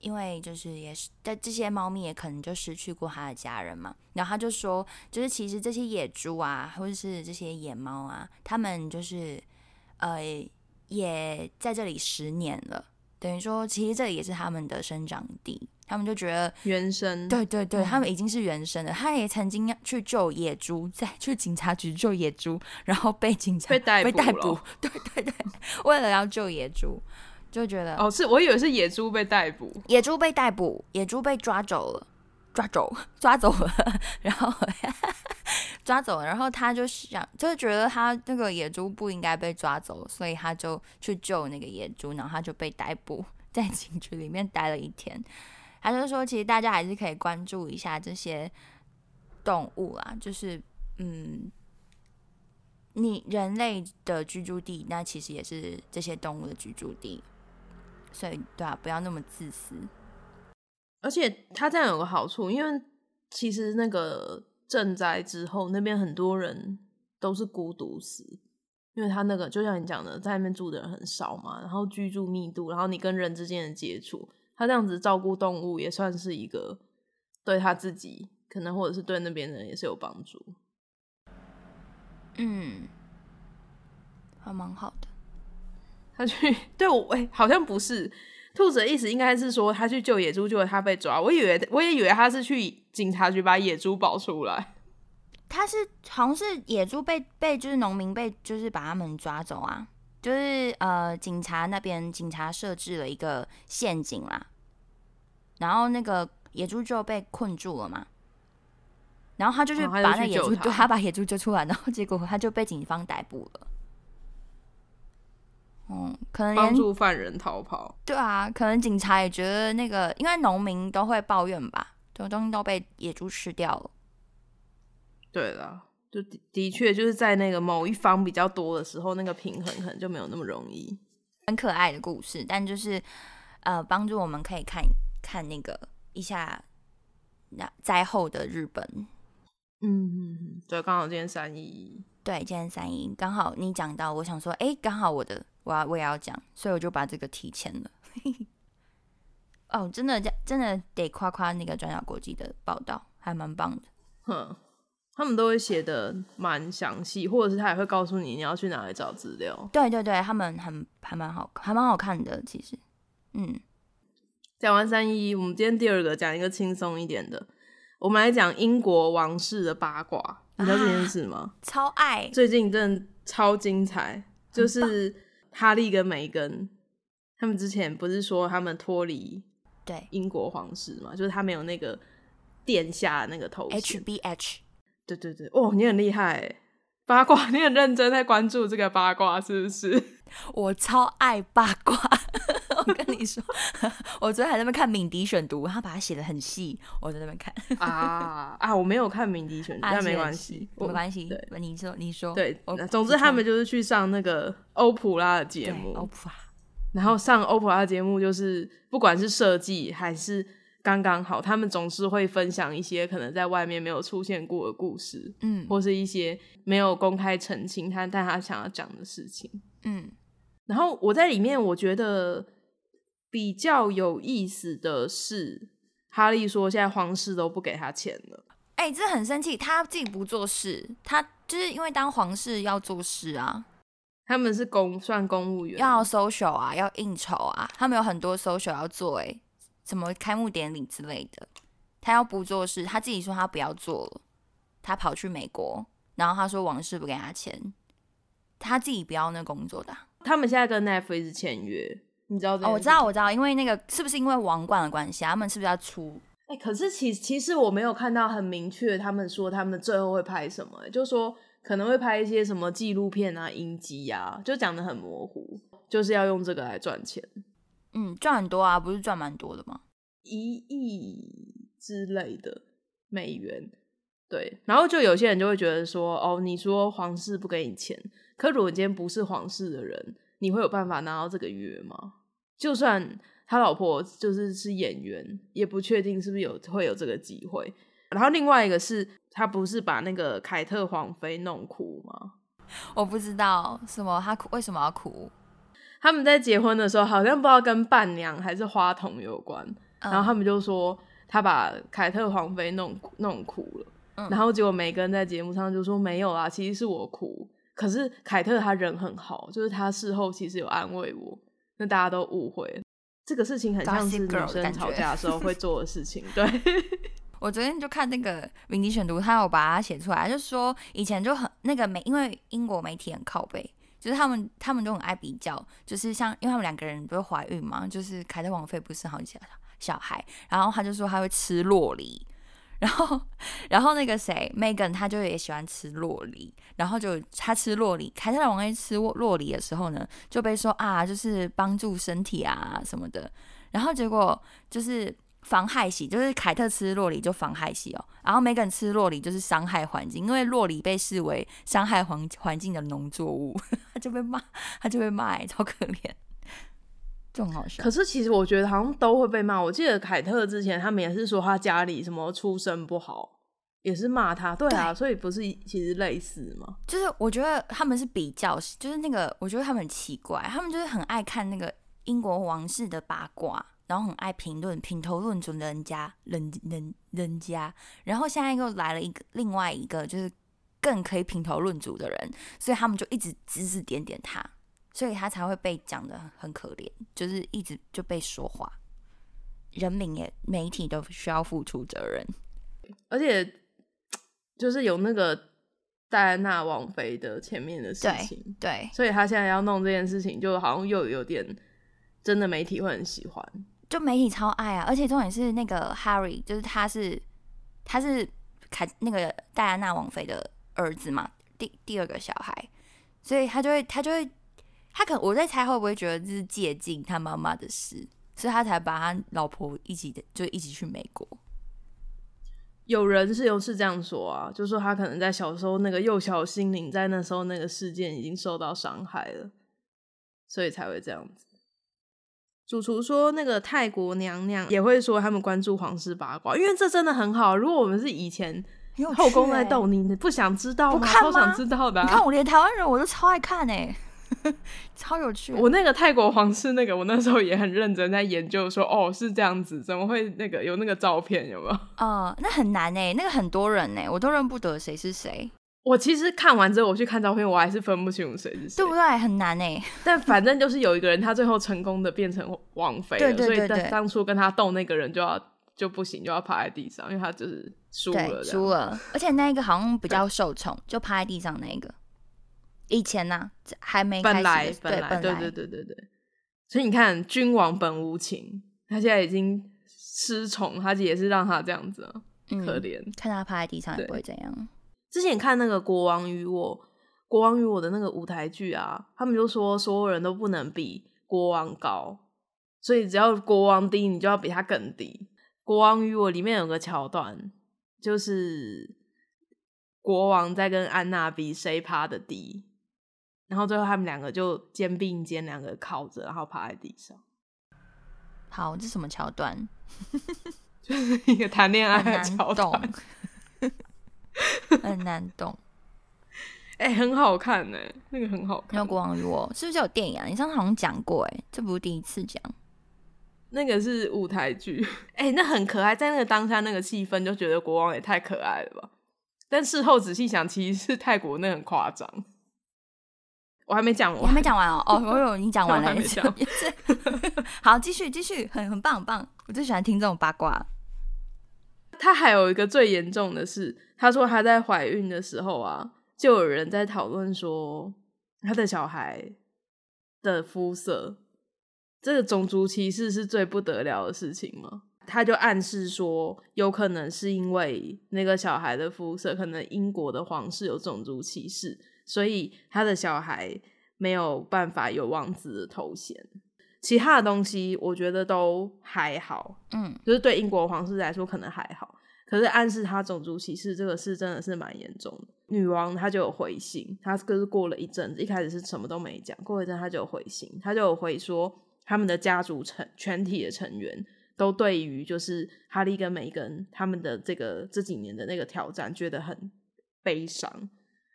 因为就是也是，但这些猫咪也可能就失去过他的家人嘛。然后他就说，就是其实这些野猪啊，或者是这些野猫啊，他们就是呃也在这里十年了，等于说其实这里也是他们的生长地，他们就觉得原生，对对对，嗯他们已经是原生的。他也曾经要去救野猪，在去警察局救野猪，然后被警察被逮捕被逮捕了。对对对，为了要救野猪，就觉得哦，是我以为是野猪被逮捕，野猪被逮捕，野猪被抓走了，抓走抓走了，然后 抓走了，然后他就想，就是觉得他那个野猪不应该被抓走，所以他就去救那个野猪，然后他就被逮捕，在警局里面待了一天。他就说，其实大家还是可以关注一下这些动物啊，就是嗯，你人类的居住地，那其实也是这些动物的居住地，所以对啊，不要那么自私。而且它这样有个好处，因为其实那个赈灾之后，那边很多人都是孤独死，因为他那个就像你讲的，在那边住的人很少嘛，然后居住密度，然后你跟人之间的接触，他这样子照顾动物也算是一个对他自己可能或者是对那边人也是有帮助。嗯，还蛮好的。他去 对我哎、好像不是兔子的意思，应该是说他去救野猪，结果他被抓。我以为我也以为他是去警察局把野猪保出来。他是好像是野猪被被就是农民被就是把他们抓走啊，就是呃警察那边警察设置了一个陷阱啦，然后那个野猪就被困住了嘛，然后他就去把那野猪，他把野猪救出来，然后结果他就被警方逮捕了。嗯，可能帮助犯人逃跑。对啊，可能警察也觉得那个，因为农民都会抱怨吧，这种东西都被野猪吃掉了。对啦，就的的确就是在那个某一方比较多的时候，那个平衡可能就没有那么容易。很可爱的故事，但就是呃，帮助我们可以看看那个一下那灾后的日本。嗯嗯嗯，对，刚好今天三一一，对，今天三一刚好你讲到，我想说，哎，刚好我的我要我也要讲，所以我就把这个提前了。哦，真的真的得夸夸那个转角国际的报道，还蛮棒的。哼，他们都会写的蛮详细，或者是他也会告诉你你要去哪里找资料。对对对，他们很还蛮好，还蛮好看的，其实，嗯，讲完三一一，我们今天第二个讲一个轻松一点的，我们来讲英国王室的八卦，你知道这件事吗？超爱，最近真的超精彩，就是哈利跟梅根，他们之前不是说他们脱离对英国皇室嘛，就是他没有那个殿下那个头衔。，HBH，对对对，哦，你很厉害欸，八卦，你很认真在关注这个八卦，是不是？我超爱八卦。我跟你说，我昨天还在那边看敏迪选读，他把它写的很细，我在那边看。啊啊，我没有看敏迪选，读但没关系，没关系对。你说，你说，对我，总之他们就是去上那个欧普拉的节目，欧普拉，然后上欧普拉节目，就是不管是设计还是刚刚好，他们总是会分享一些可能在外面没有出现过的故事，嗯。或是一些没有公开澄清他但他想要讲的事情。嗯，然后我在里面，我觉得比较有意思的是，哈利说现在皇室都不给他钱了。哎、这很生气，他自己不做事，他就是因为当皇室要做事啊，他们是公算公务员，要 social 啊，要应酬啊，他们有很多 social 要做、哎，什么开幕典礼之类的，他要不做事，他自己说他不要做了，他跑去美国，然后他说王室不给他钱，他自己不要那工作的啊、他们现在跟 Netflix 签约，你知道哦，我知道，我知道，因为那个是不是因为王冠的关系啊？他们是不是要出？哎、可是其其实我没有看到很明确，他们说他们最后会拍什么、欸，就说可能会拍一些什么纪录片啊、影集啊，就讲的很模糊，就是要用这个来赚钱，嗯，赚很多啊，不是赚蛮多的吗？一亿之类的美元。对，然后就有些人就会觉得说，哦，你说皇室不给你钱，可如果你今天不是皇室的人，你会有办法拿到这个约吗？就算他老婆就是是演员，也不确定是不是有会有这个机会。然后另外一个是他不是把那个凯特皇妃弄哭吗？我不知道什么他哭为什么要哭，他们在结婚的时候好像不知道跟伴娘还是花童有关，嗯然后他们就说他把凯特皇妃弄弄哭了，嗯然后结果梅根在节目上就说没有啊，其实是我哭。可是凯特他人很好，就是他事后其实有安慰我，那大家都误会。这个事情很像是女生吵架的时候会做的事情，对。我昨天就看那个鸣笛选读，他有把它写出来，就说以前就很那个媒，因为英国媒体很靠背，就是他们他们都很爱比较，就是像因为他们两个人不是怀孕嘛，就是凯特王妃不是好几个小孩，然后他就说他会吃洛梨。然后，然后那个谁，Megan，她就也喜欢吃洛梨，然后就她吃洛梨，凯特王妃吃洛洛梨的时候呢，就被说啊，就是帮助身体啊什么的，然后结果就是妨害喜，就是凯特吃洛里就妨害喜哦，然后 Megan 吃洛里就是伤害环境，因为洛里被视为伤害环环境的农作物，他就被骂，他就被骂、欸，超可怜，就很好笑可。是其实我觉得好像都会被骂。我记得凯特之前他们也是说他家里什么出身不好，也是骂他。对啊，所以不是其实类似吗？就是我觉得他们是比较，就是那个我觉得他们很奇怪，他们就是很爱看那个英国王室的八卦，然后很爱评论、品头论足人家、人人人家，然后现在又来了一个另外一个就是更可以品头论足的人，所以他们就一直指指点点他，所以他才会被讲的很可怜，就是一直就被说话。人民也媒体都需要付出责任，而且就是有那个戴安娜王妃的前面的事情，对，所以他现在要弄这件事情，就好像又有点真的媒体会很喜欢。就媒体超爱啊，而且重点是那个 Harry，就是他是他是凯那个戴安娜王妃的儿子嘛，第第二个小孩，所以他就会他就会他可我在猜会不会觉得这是借鉴他妈妈的事，所以他才把他老婆一起的就一起去美国。有人是有是这样说啊，就说他可能在小时候那个幼小心灵，在那时候那个事件已经受到伤害了，所以才会这样子。主厨说，那个泰国娘娘也会说他们关注皇室八卦，因为这真的很好。如果我们是以前后宫在欸斗，你不想知道吗？不看超想知道的、啊。你看我连台湾人我都超爱看哎、超有趣。我那个泰国皇室那个，我那时候也很认真在研究说，哦，是这样子，怎么会那个有那个照片有没有？呃，那很难哎、那个很多人哎、我都认不得谁是谁，我其实看完之后，我去看照片，我还是分不清楚谁是谁。对不对？很难哎、但反正就是有一个人，他最后成功的变成王妃了，对对对所以对当当初跟他斗那个人就要就不行，就要趴在地上，因为他就是输了输了，而且那一个好像比较受宠，就趴在地上那一个。以前呢、还没本来本来本来对对对对对，所以你看君王本无情，他现在已经失宠，他也是让他这样子啊，嗯可怜。看他趴在地上也不会怎样。之前看那个《国王与我》，《国王与我》的那个舞台剧啊，他们就说所有人都不能比国王高，所以只要国王低，你就要比他更低。《国王与我》里面有个桥段，就是国王在跟安娜比谁趴的低，然后最后他们两个就肩并肩，两个靠着，然后趴在地上，好，这是什么桥段？就是一个谈恋爱的桥段。很难懂。哎、很好看呢、那个很好没有看。国王与我是不是有电影啊？你上次好像讲过哎，这不是第一次讲。那个是舞台剧，哎、那很可爱，在那个当下那个气氛，就觉得国王也太可爱了吧。但事后仔细想，其实是泰国那很夸张。我还没讲完，我还没讲完哦？哦，我有你讲完了。好，继续继续，很很棒很棒。我最喜欢听这种八卦。他还有一个最严重的是，他说他在怀孕的时候啊，就有人在讨论说，他的小孩的肤色，这个种族歧视是最不得了的事情吗？他就暗示说，有可能是因为那个小孩的肤色，可能英国的皇室有种族歧视，所以他的小孩没有办法有王子的头衔。其他的东西我觉得都还好，嗯，就是对英国皇室来说可能还好，可是暗示他种族歧视这个事真的是蛮严重的。女王她就有回信，她就是过了一阵子，一开始是什么都没讲，过一阵她就有回信，她就有回说他们的家族成全体的成员都对于就是哈利跟梅根他们的这个这几年的那个挑战觉得很悲伤。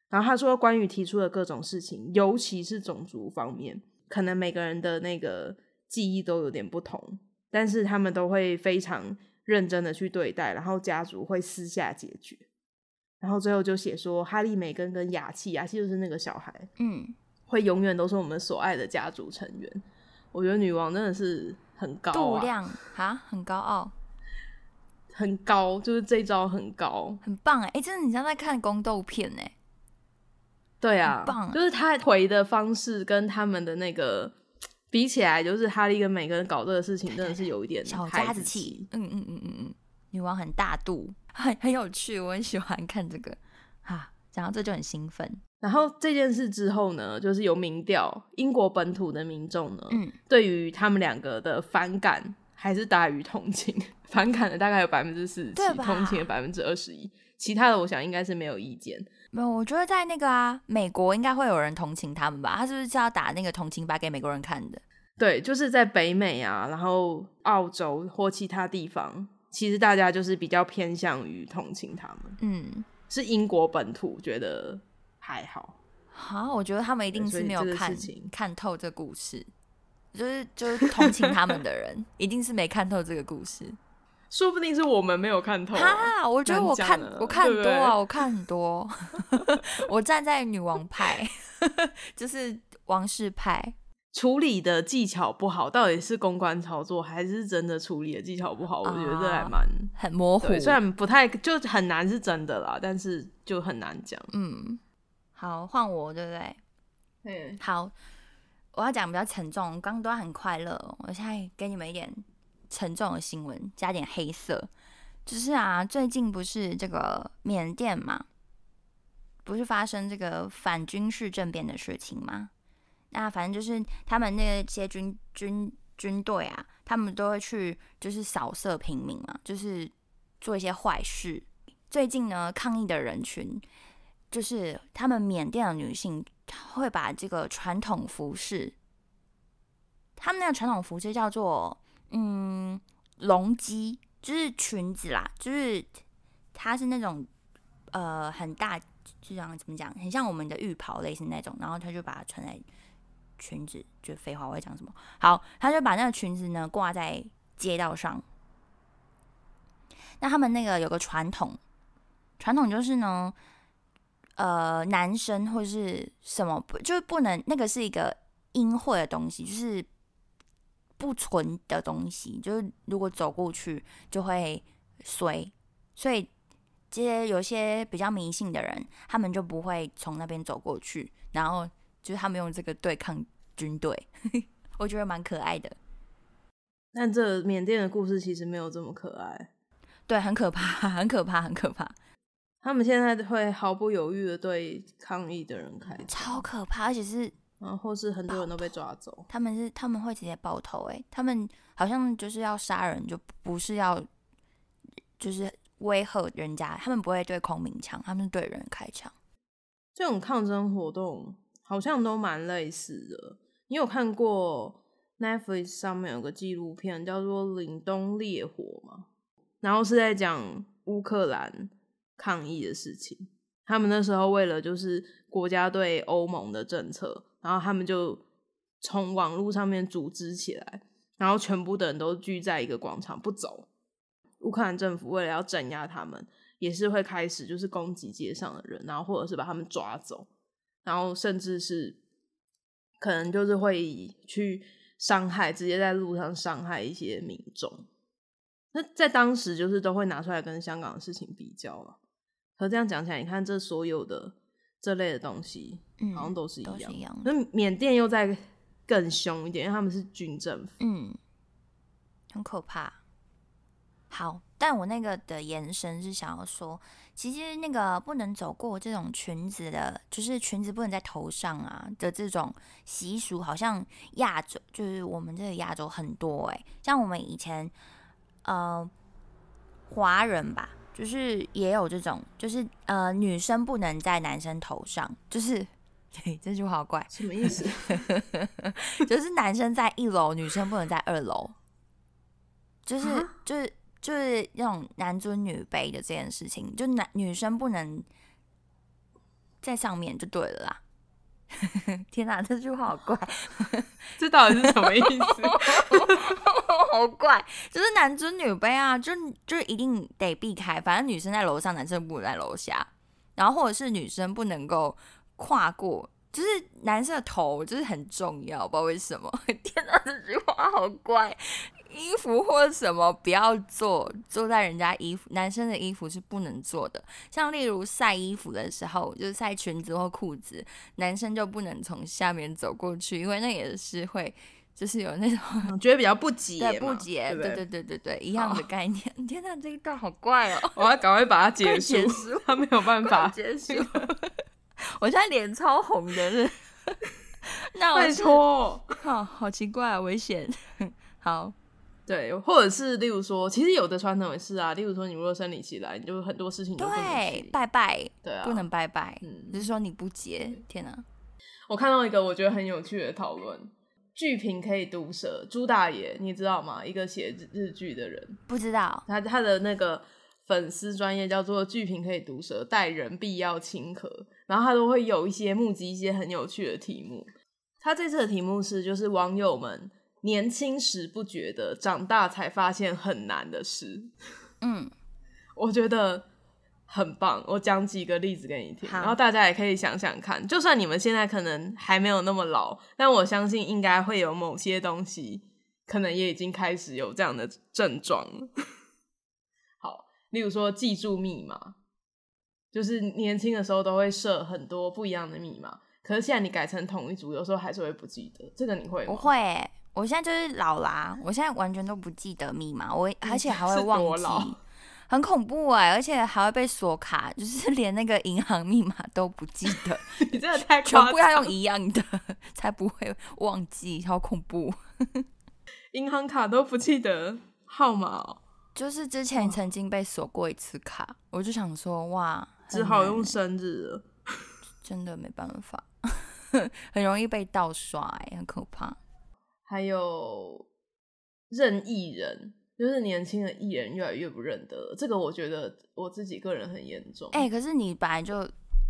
然后他说，关于提出的各种事情，尤其是种族方面。可能每个人的那个记忆都有点不同，但是他们都会非常认真的去对待，然后家族会私下解决，然后最后就写说哈利、梅根跟雅气，雅气就是那个小孩，嗯，会永远都是我们所爱的家族成员。我觉得女王真的是很高啊，度量啊，很高傲，很高，就是这招很高，很棒哎！哎，真的，你像在看宫斗片哎。对啊，棒就是他回的方式跟他们的那个比起来，就是哈利跟每个人搞这个事情，真的是有一点小家子气。嗯嗯嗯嗯嗯，女王很大度，很很有趣，我很喜欢看这个。哈，讲到这就很兴奋。然后这件事之后呢，就是有民调，英国本土的民众呢，嗯，对于他们两个的反感还是大于同情，反感的大概有百分之四十七，同情的百分之二十一，其他的我想应该是没有意见。没有，我觉得在那个啊，美国应该会有人同情他们吧？他是不是是要打那个同情牌给美国人看的？对，就是在北美啊，然后澳洲或其他地方，其实大家就是比较偏向于同情他们。嗯，是英国本土觉得还好。好，我觉得他们一定是没有看看透这故事，就是就是同情他们的人，一定是没看透这个故事。说不定是我们没有看透啊！我觉得我看我看很多啊，我看很多。我站在女王派，就是王室派。处理的技巧不好，到底是公关操作，还是真的处理的技巧不好？我觉得这还蛮很模糊。虽然不太就很难是真的啦，但是就很难讲。嗯，好，换我对不对？嗯，好，我要讲比较沉重。刚刚都很快乐，我现在给你们一点。沉重的新闻加点黑色，只是啊，最近不是这个缅甸嘛，不是发生这个反军事政变的事情吗？那反正就是他们那些军军军队啊，他们都会去就是扫射平民嘛，就是做一些坏事。最近呢，抗议的人群就是他们缅甸的女性会把这个传统服饰，他们那个传统服饰叫做。嗯，龙基就是裙子啦，就是它是那种呃很大，就这样怎么讲，很像我们的浴袍类似那种，然后他就把它穿在裙子，就废话我会讲什么？好，他就把那个裙子呢挂在街道上。那他们那个有个传统，传统就是呢，呃，男生或者是什么不就是不能那个是一个阴晦的东西，就是。不纯的东西，就是如果走过去就会衰，所以这些有些比较迷信的人，他们就不会从那边走过去，然后就是他们用这个对抗军队，我觉得蛮可爱的。但这缅甸的故事其实没有这么可爱，对，很可怕，很可怕，很可怕。他们现在会毫不犹豫的对抗议的人开，超可怕，而且是。然后是很多人都被抓走，他们是他们会直接爆头哎，他们好像就是要杀人，就不是要就是威吓人家，他们不会对空鸣枪，他们是对人开枪。这种抗争活动好像都蛮类似的。你有看过 Netflix 上面有个纪录片叫做《凛冬烈火》吗？然后是在讲乌克兰抗议的事情。他们那时候为了就是国家对欧盟的政策。然后他们就从网络上面组织起来，然后全部的人都聚在一个广场不走。乌克兰政府为了要镇压他们，也是会开始就是攻击街上的人，然后或者是把他们抓走，然后甚至是可能就是会去伤害，直接在路上伤害一些民众。那在当时就是都会拿出来跟香港的事情比较了。可这样讲起来，你看这所有的。这类的东西，嗯，好像都是一样。一样的。那缅甸又在更凶一点，因为他们是军政府。嗯，很可怕。好，但我那个的延伸是想要说，其实那个不能走过这种裙子的，就是裙子不能在头上啊的这种习俗，好像亚洲就是我们这个亚洲很多诶、像我们以前呃华人吧，就是也有这种，就是呃女生不能在男生头上，就是对 这句话好怪，什么意思？就是男生在一楼，女生不能在二楼，就是啊就是就是那种男尊女卑的这件事情，就男女生不能在上面就对了啦。天哪，这句话好怪，这到底是什么意思？好怪，就是男尊女卑啊，就就一定得避开，反正女生在楼上，男生不能在楼下，然后或者是女生不能够跨过。就是男生的头就是很重要，不知道为什么。天哪，这句话好怪。衣服或什么不要坐，坐在人家衣服，男生的衣服是不能坐的。像例如晒衣服的时候，就是晒裙子或裤子，男生就不能从下面走过去，因为那也是会，就是有那种我 觉得比较不洁嘛，对不洁，对对对对对对，一样的概念。天哪，这一段好怪哦！我要赶快把它结 快束结束，他没有办法。结束，我现在脸超红的，是。那我拜是托，好好奇怪啊，危险。好，对，或者是例如说，其实有的传统也是啊，例如说，你如果生理期来，你就很多事情都不能对，拜拜对啊，不能拜拜，嗯只是说你不结。天哪，我看到一个我觉得很有趣的讨论，剧评可以毒舌，朱大爷你知道吗？一个写日日剧的人，不知道他他的那个粉丝专业叫做剧评可以毒舌，待人必要亲和，然后他都会有一些募集一些很有趣的题目。他这次的题目是，就是网友们年轻时不觉得，长大才发现很难的事。嗯，我觉得很棒。我讲几个例子给你听，然后大家也可以想想看。就算你们现在可能还没有那么老，但我相信应该会有某些东西，可能也已经开始有这样的症状了。好，例如说记住密码，就是年轻的时候都会设很多不一样的密码，可是现在你改成同一组，有时候还是会不记得。这个你会吗？我会欸、我现在就是老啦，我现在完全都不记得密码，我而且还会忘记，很恐怖哎、而且还会被锁卡，就是连那个银行密码都不记得，你真的太全夸张部要用一样的，才不会忘记，好恐怖。银行卡都不记得号码哦、就是之前曾经被锁过一次卡，我就想说哇，很只好用生日了。真的没办法，很容易被盗刷、欸，很可怕。还有认艺人，就是年轻的艺人越来越不认得了，这个我觉得我自己个人很严重。哎、可是你本来就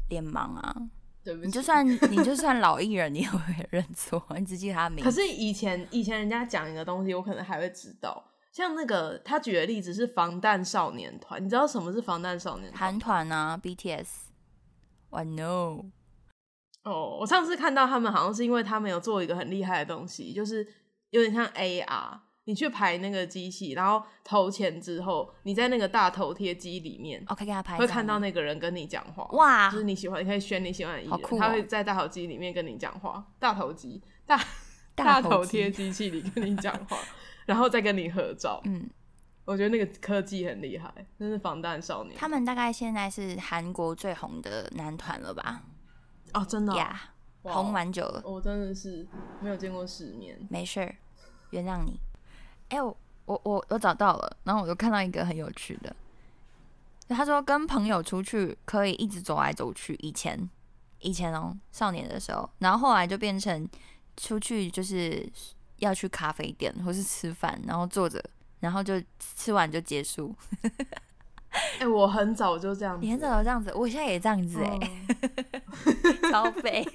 脸盲啊，对不起，你就算你就算老艺人，你也会认错，你只记得他名字。可是以前以前人家讲一个东西，我可能还会知道。像那个他举的例子是防弹少年团，你知道什么是防弹少年团？韩团啊，BTS。I know，哦，我上次看到他们好像是因为他们有做一个很厉害的东西，就是有点像 AR，你去排那个机器，然后投钱之后，你在那个大头贴机里面 OK，给他拍会看到那个人跟你讲话。哇就是你喜欢，你可以选你喜欢的艺人，哦他会在大头机里面跟你讲话，大头机大大头机贴机器里跟你讲话，然后再跟你合照。嗯，我觉得那个科技很厉害，真是防弹少年他们大概现在是韩国最红的男团了吧？哦，真的哦、呀、哇红蛮久了，我真的是没有见过世面。没事儿，原谅你。哎、我我我我找到了，然后我又看到一个很有趣的，他说跟朋友出去可以一直走来走去，以前以前哦少年的时候，然后后来就变成出去就是要去咖啡店或是吃饭，然后坐着，然后就吃完就结束。哎、我很早就这样子，你很早就这样子，我现在也这样子哎、嗯 超废，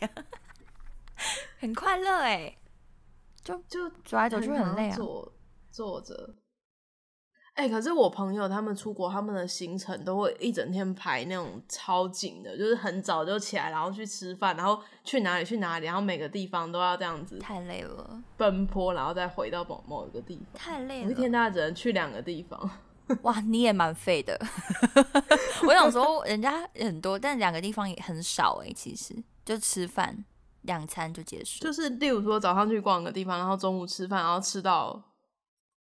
很快乐哎、就就走来走去很很累啊。坐坐着。哎、可是我朋友他们出国，他们的行程都会一整天排那种超紧的，就是很早就起来，然后去吃饭，然后去哪里去哪里，然后每个地方都要这样子太累了，奔波，然后再回到某某一个地方。太累了。一天大概只能去两个地方，哇，你也蛮废的。我想说，人家很多，但两个地方也很少哎。其实就吃饭两餐就结束，就是例如说早上去逛个地方，然后中午吃饭，然后吃到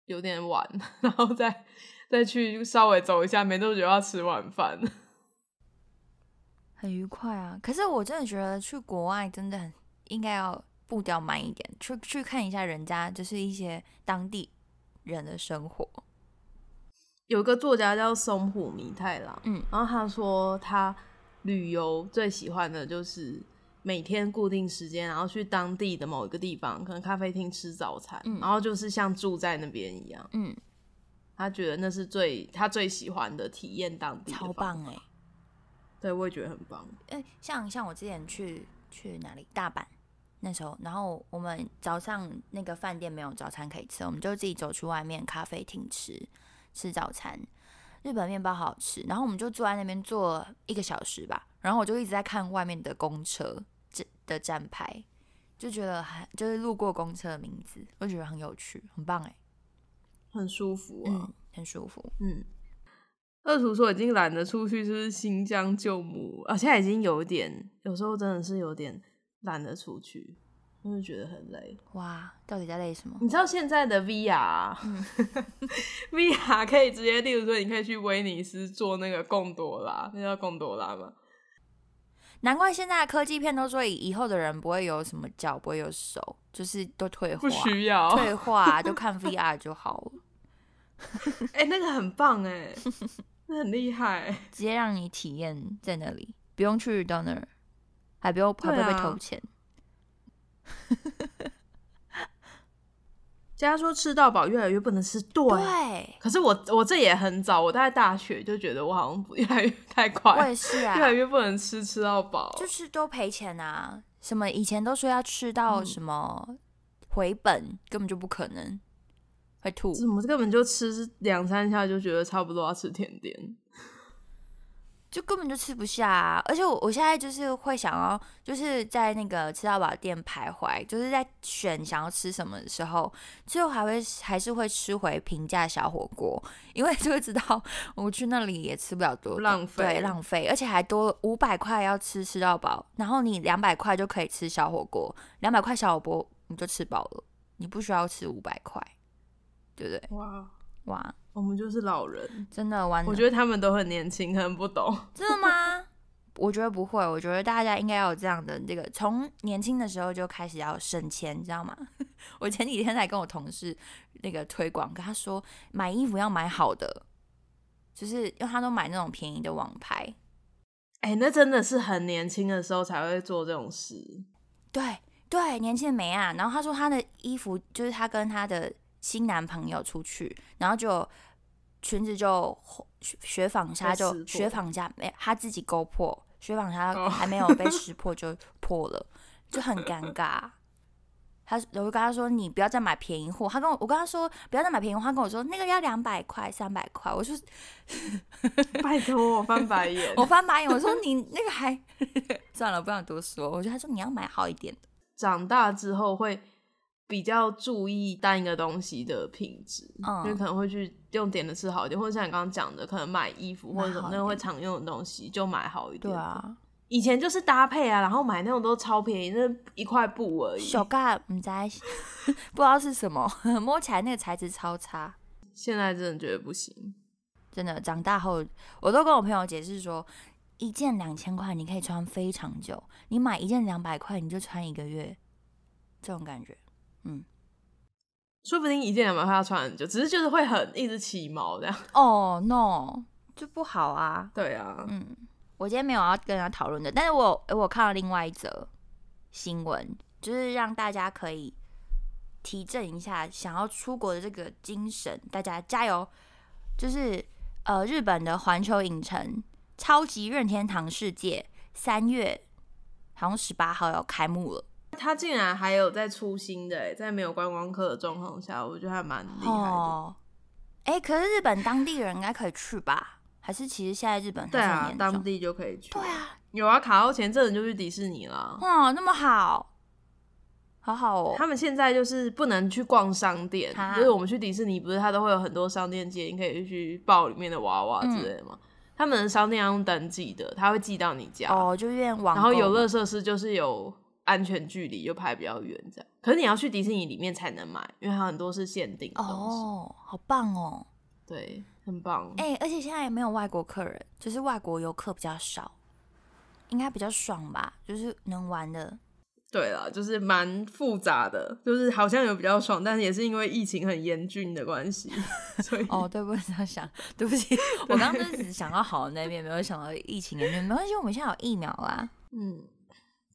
有点晚，然后再再去稍微走一下，没多久要吃晚饭，很愉快啊。可是我真的觉得去国外真的很应该要步调慢一点，去去看一下人家就是一些当地人的生活。有个作家叫松浦弥太郎，嗯，然后他说他旅游最喜欢的就是每天固定时间，然后去当地的某一个地方，可能咖啡厅吃早餐，嗯然后就是像住在那边一样。嗯，他觉得那是最他最喜欢的体验当地超棒哎、对，我也觉得很棒。哎、像像我之前去去哪里大阪那时候，然后我们早上那个饭店没有早餐可以吃，我们就自己走去外面咖啡厅吃吃早餐。日本面包好好吃，然后我们就坐在那边坐一个小时吧，然后我就一直在看外面的公车这的站牌，就觉得还就是路过公车的名字，我觉得很有趣，很棒哎、很舒服啊嗯，，很舒服。嗯。二厨说已经懒得出去，就是新疆救母，啊现在已经有一点，有时候真的是有点懒得出去，就是觉得很累。哇，到底在累什么？你知道现在的 VR，VR、VR 可以直接，例如说，你可以去威尼斯做那个贡多拉，那叫贡多拉吗？难怪现在的科技片都说以以后的人不会有什么脚，不会有手，就是都退化不，需要。退化就看 VR 就好了，哎、那个很棒哎，那很厉害。直接让你体验在那里，不用去到那儿，还不用还不被偷钱。家说吃到饱越来越不能吃，对。对，可是我我这也很早，我大概大学就觉得我好像不 越来越太快我，也是啊越来啊，越不能吃吃到饱。就是都赔钱啊。什么以前都说要吃到嗯什么回本，根本就不可能，会吐。怎么根本就吃两三下就觉得差不多要吃甜点？就根本就吃不下、啊，而且我我现在就是会想要，就是在那个吃到饱店徘徊，就是在选想要吃什么的时候，最后还会还是会吃回平价小火锅，因为就会知道我去那里也吃不了多，浪费对，浪费，而且还多五百块要吃吃到饱，然后你两百块就可以吃小火锅，两百块小火锅你就吃饱了，你不需要吃五百块，对不对？哇，哇，我们就是老人，真的玩，我觉得他们都很年轻，可能不懂。真的吗？我觉得不会，我觉得大家应该要有这样的这个，从年轻的时候就开始要省钱，你知道吗？我前几天才跟我同事那个推广，跟他说买衣服要买好的，就是因为他都买那种便宜的网牌，哎、那真的是很年轻的时候才会做这种事。对对，年轻的美啊。然后他说他的衣服就是他跟他的新男朋友出去，然后就裙子就雪雪纺纱就雪纺纱没他自己勾破，雪纺纱哦还没有被识破就破了，就很尴尬。他我就跟他说你不要再买便宜货，他跟我我跟他说不要再买便宜货，他跟我说那个要两百块三百块，我说 拜托，我翻白眼。我翻白眼，我说你那个还 算了，不想多说。我觉得他说你要买好一点的，长大之后会比较注意单一个东西的品质，嗯因为可能会去用点的吃好一点，或者像你刚刚讲的，可能买衣服或者什么那个会常用的东西就买好一点。对，啊。以前就是搭配啊，然后买那种都超便宜，那一块布而已。小盖唔知 不知道是什么，摸起来那个材质超差。现在真的觉得不行。真的，长大后我都跟我朋友解释说，一件两千块你可以穿非常久，你买一件两百块你就穿一个月，这种感觉。说不定一件两百块要穿很久，只是就是会很一直起毛这样。哦、no，就不好啊。对啊，嗯，我今天没有要跟他讨论的，但是我我看了另外一则新闻，就是让大家可以提振一下想要出国的这个精神，大家加油！就是呃，日本的环球影城超级任天堂世界三月好像十八号要开幕了，他竟然还有在出新的欸，在没有观光客的状况下，我觉得还蛮厉害的。哦，哎、可是日本当地人应该可以去吧？还是其实现在日本还对啊？当地就可以去。对啊，有啊，卡奥前阵子就去迪士尼了。哇，那么好好好哦。他们现在就是不能去逛商店，就是我们去迪士尼，不是它都会有很多商店街，你可以去抱里面的娃娃之类的吗？他们的商店要用登记的，他会寄到你家。哦，就愿网。然后游乐设施就是有安全距离，就排比较远这样。可是你要去迪士尼里面才能买，因为它很多是限定的东西。哦，好棒哦。对，很棒。哎、而且现在也没有外国客人，就是外国游客比较少，应该比较爽吧？就是能玩的。对啦，就是蛮复杂的，就是好像有比较爽，但是也是因为疫情很严峻的关系，所以哦，对，不起这样想，对不起，我刚刚就是只想到好的那边，没有想到疫情的那边。没关系，我们现在有疫苗啦。嗯，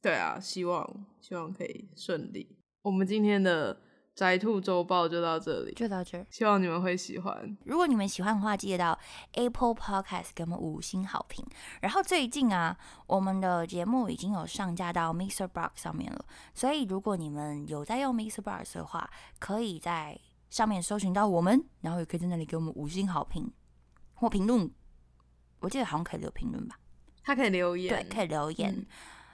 对啊，希望希望可以顺利。我们今天的宅兔周报就到这里，就到这儿。希望你们会喜欢。如果你们喜欢的话，记得到 Apple Podcast 给我们五星好评。然后最近啊，我们的节目已经有上架到 Mixer Box 上面了，所以如果你们有在用 Mixer Box 的话，可以在上面搜寻到我们，然后也可以在那里给我们五星好评或评论。我记得好像可以留评论吧？他可以留言，对，可以留言。嗯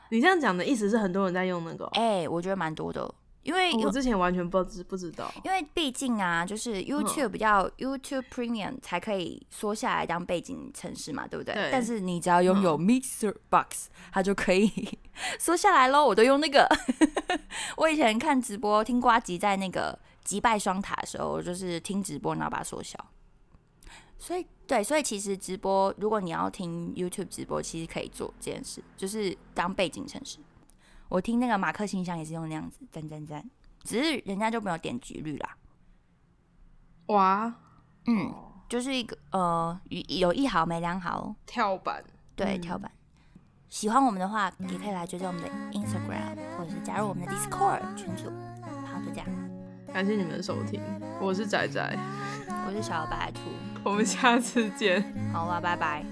你这样讲的意思是很多人在用那个哦、哎、我觉得蛮多的，因为有我之前完全不知不知道。因为毕竟啊，就是 YouTube 比较、YouTube Premium 才可以缩下来当背景城市嘛，对不对？对但是你只要拥有 Mixer Box，、它就可以 缩下来喽。我都用那个，我以前看直播听瓜吉在那个击败双塔的时候，我就是听直播然后把它缩小。所以对，所以其实直播，如果你要听 YouTube 直播，其实可以做这件事，就是当背景城市。我听那个马克信箱也是用那样子，赞赞赞，只是人家就没有点击率啦。哇，嗯，就是一个呃，有有一毫没两毫，跳板，对，嗯跳板。喜欢我们的话，也可以来追踪我们的 Instagram，或者是加入我们的 Discord 群组。好，就这样，感谢你们的收听，我是仔仔，我是小白兔，我们下次见。好啊拜拜。